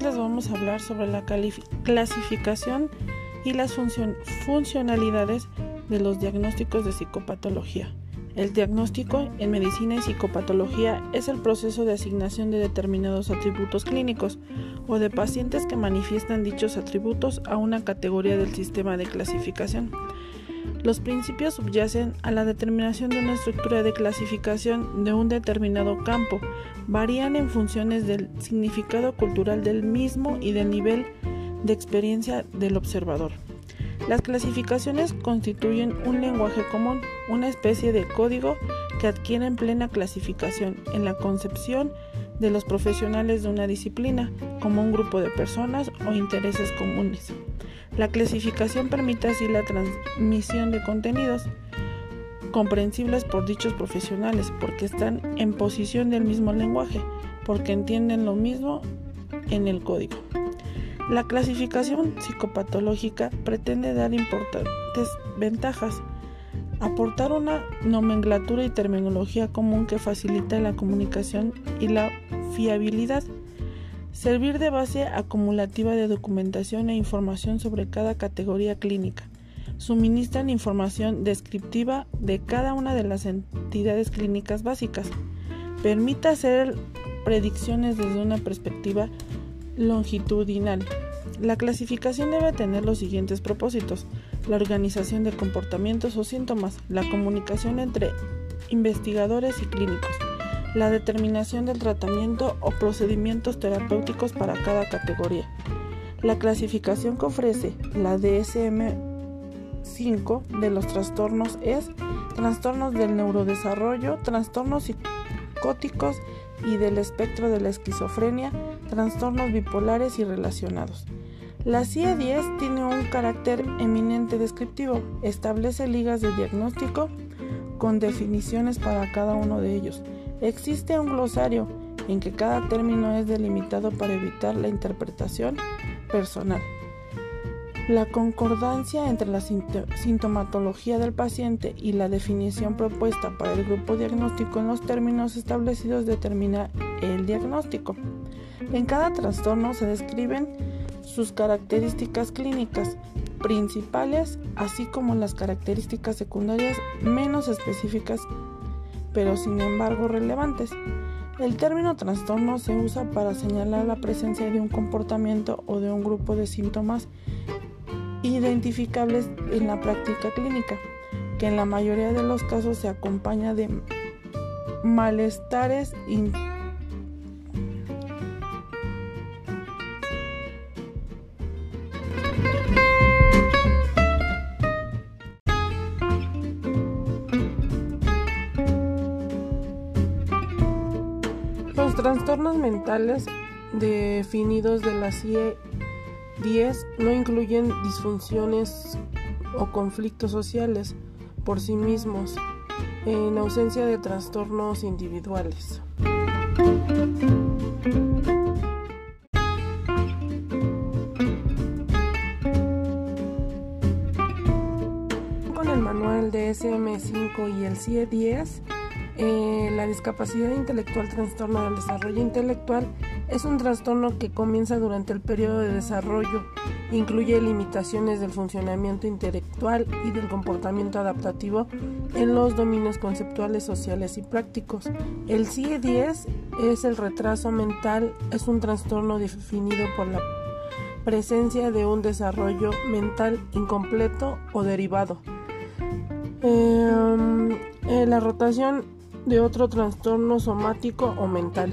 les vamos a hablar sobre la clasificación y las funcionalidades de los diagnósticos de psicopatología. El diagnóstico en medicina y psicopatología es el proceso de asignación de determinados atributos clínicos o de pacientes que manifiestan dichos atributos a una categoría del sistema de clasificación. Los principios subyacen a la determinación de una estructura de clasificación de un determinado campo. Varían en funciones del significado cultural del mismo y del nivel de experiencia del observador. Las clasificaciones constituyen un lenguaje común, una especie de código que adquieren plena clasificación en la concepción de los profesionales de una disciplina como un grupo de personas o intereses comunes. La clasificación permite así la transmisión de contenidos comprensibles por dichos profesionales porque están en posición del mismo lenguaje, porque entienden lo mismo en el código. La clasificación psicopatológica pretende dar importantes ventajas, aportar una nomenclatura y terminología común que facilite la comunicación y la fiabilidad, servir de base acumulativa de documentación e información sobre cada categoría clínica, suministran información descriptiva de cada una de las entidades clínicas básicas, permite hacer predicciones desde una perspectiva longitudinal. La clasificación debe tener los siguientes propósitos. La organización de comportamientos o síntomas, la comunicación entre investigadores y clínicos, la determinación del tratamiento o procedimientos terapéuticos para cada categoría. La clasificación que ofrece la DSM-5 de los trastornos es trastornos del neurodesarrollo, trastornos psicóticos y del espectro de la esquizofrenia, trastornos bipolares y relacionados. La CIE-10 tiene un carácter eminente descriptivo, establece ligas de diagnóstico con definiciones para cada uno de ellos. Existe un glosario en que cada término es delimitado para evitar la interpretación personal. La concordancia entre la sintomatología del paciente y la definición propuesta para el grupo diagnóstico en los términos establecidos determina el diagnóstico. En cada trastorno se describen sus características clínicas principales, así como las características secundarias menos específicas, pero sin embargo relevantes. El término trastorno se usa para señalar la presencia de un comportamiento o de un grupo de síntomas identificables en la práctica clínica, que en la mayoría de los casos se acompaña de malestares Los trastornos mentales definidos de la CIE 10 no incluyen disfunciones o conflictos sociales por sí mismos, en ausencia de trastornos individuales. Con el manual de SM5 y el CIE-10, eh, la discapacidad intelectual trastorno del desarrollo intelectual es un trastorno que comienza durante el periodo de desarrollo, incluye limitaciones del funcionamiento intelectual y del comportamiento adaptativo en los dominios conceptuales, sociales y prácticos. El CIE-10 es el retraso mental, es un trastorno definido por la presencia de un desarrollo mental incompleto o derivado. Em, eh, la rotación de otro trastorno somático o mental.